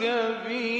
بِهِ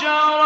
شَرَابٍ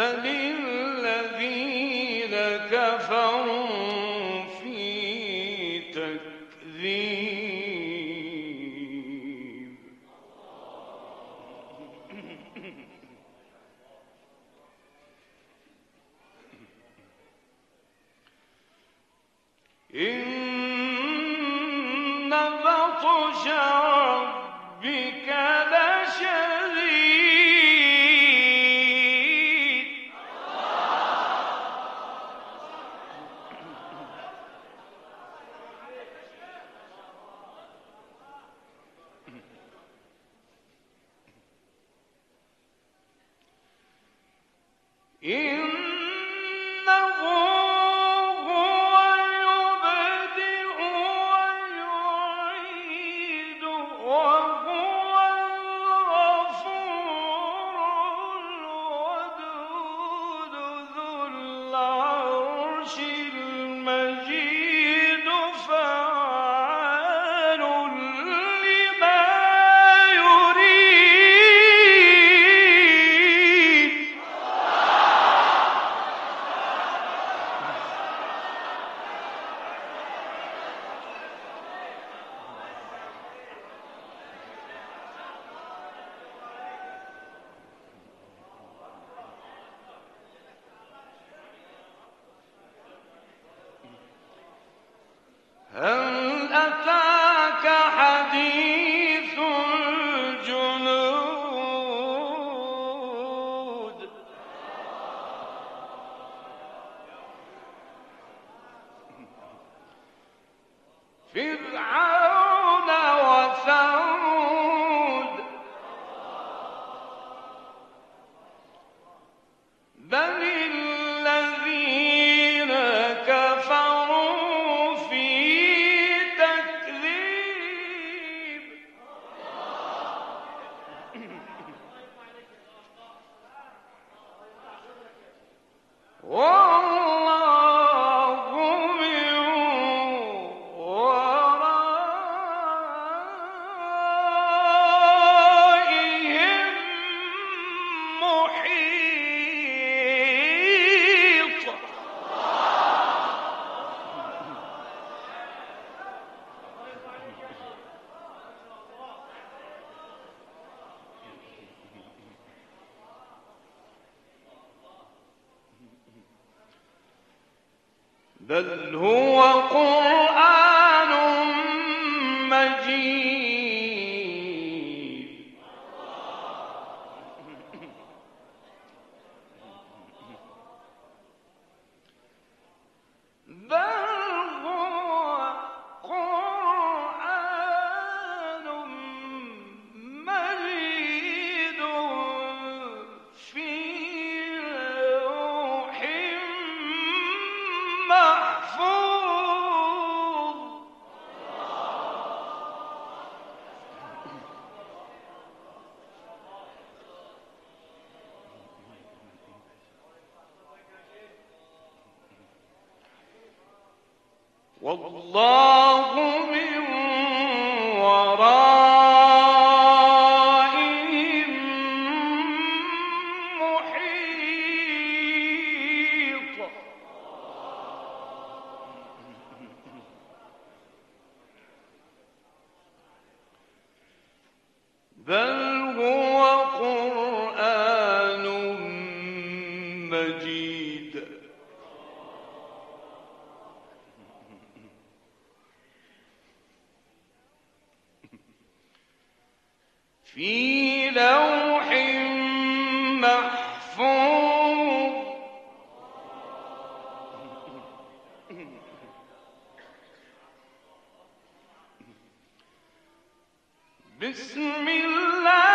بني in والله بسم الله.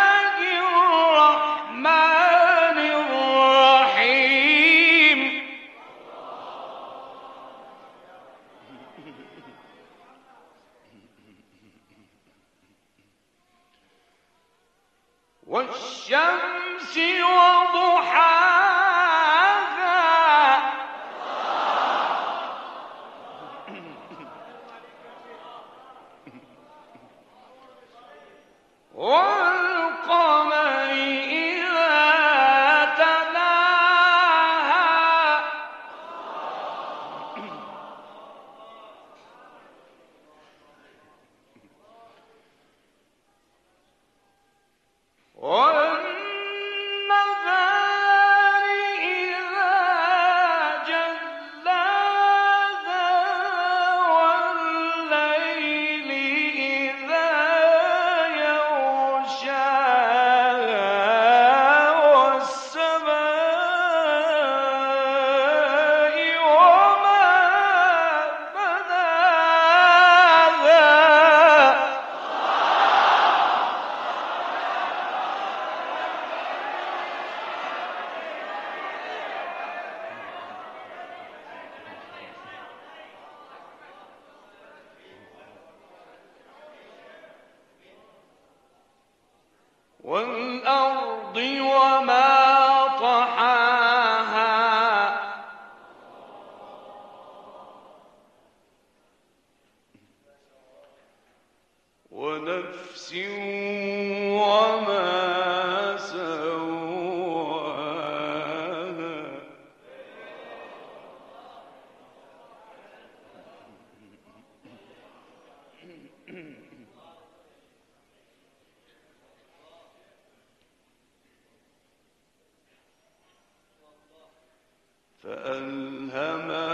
فألهمها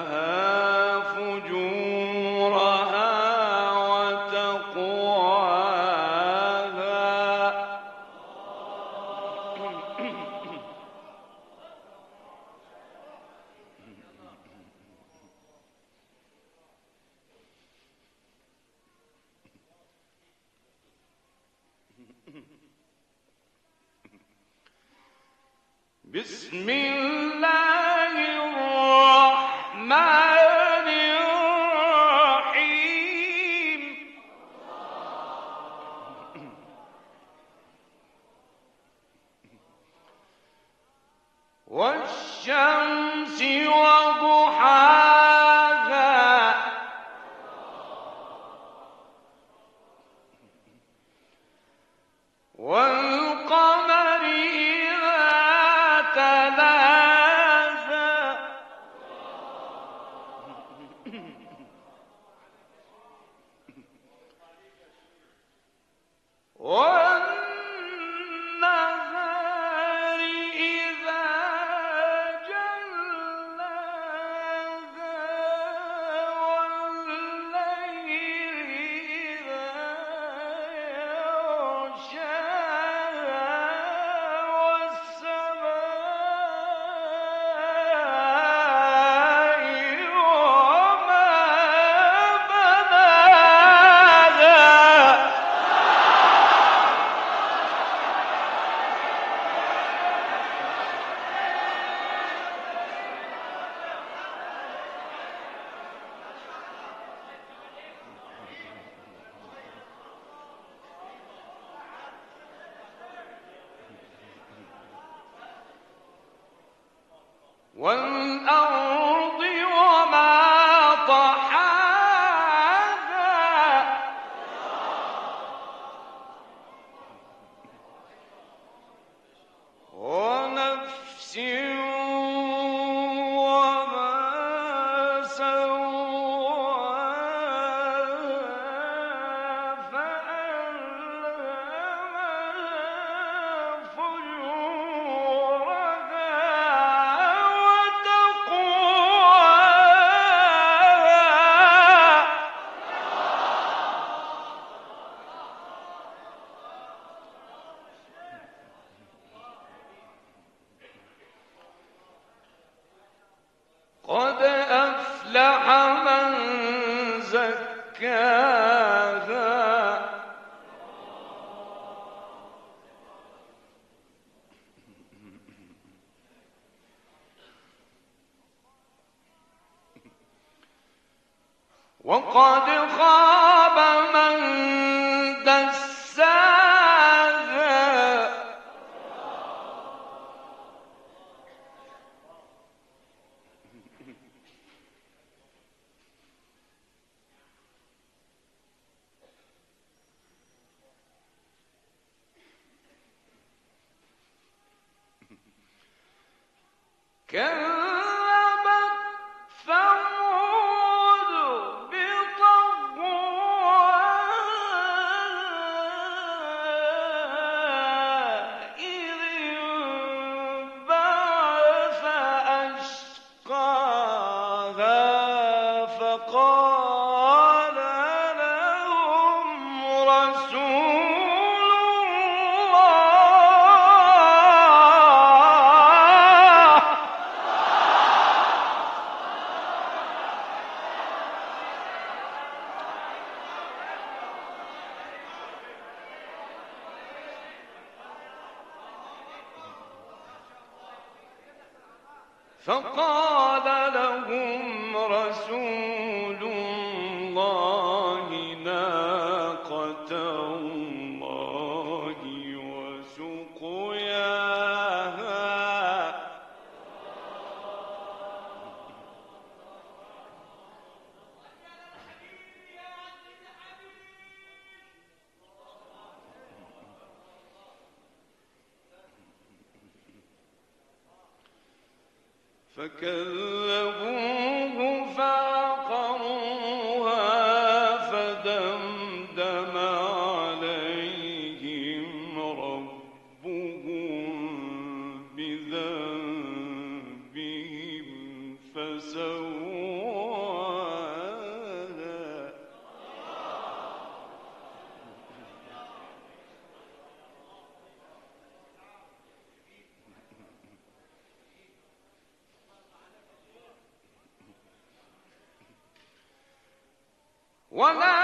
والشمس وضحاها قال فكذبوه ولا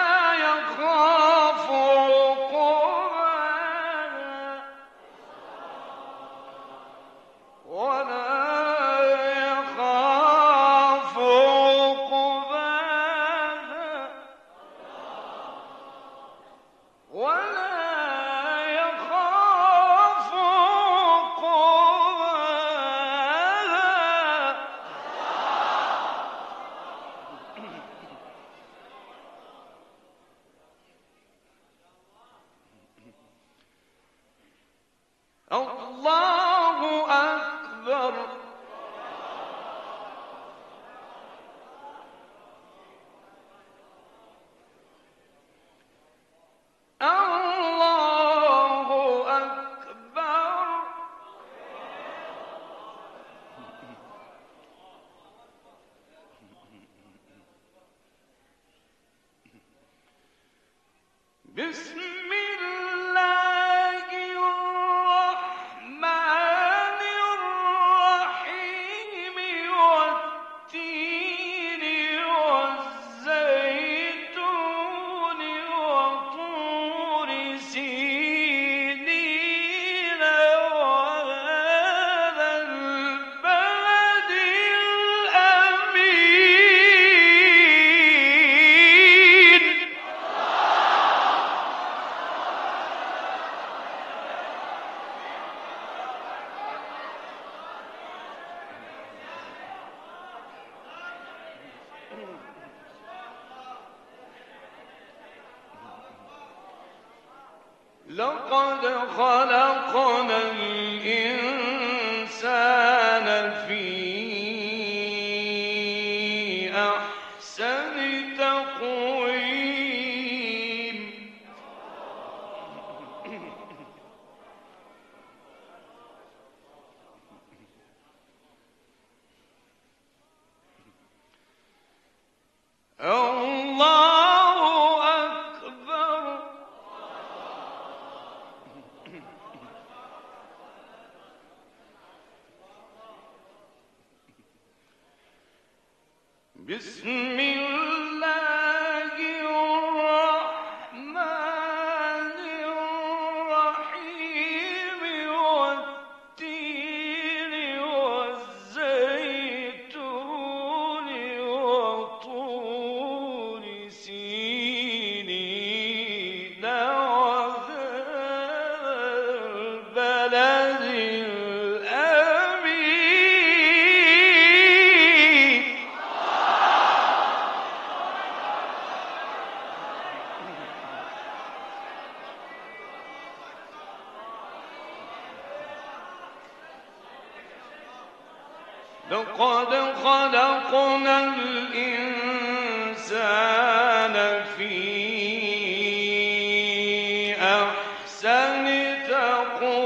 تقويم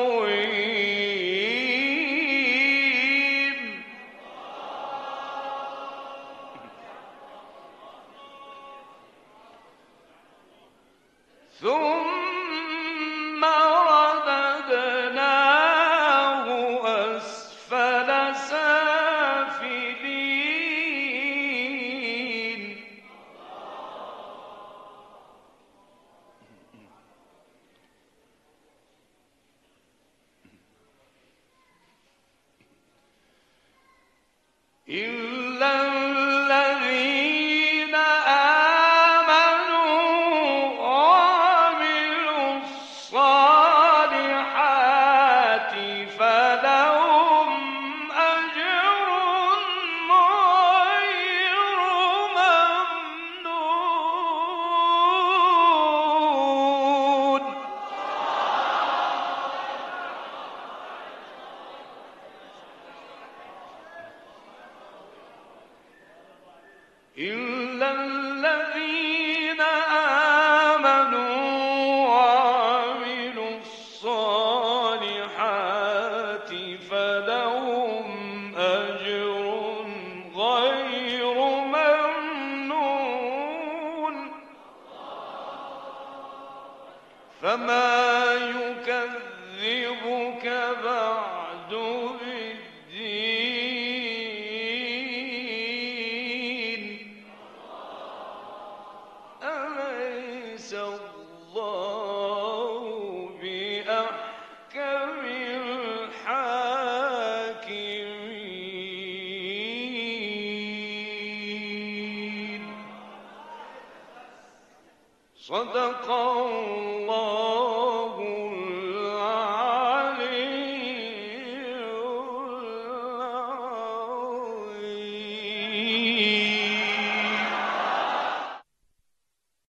فما يكذبك بعد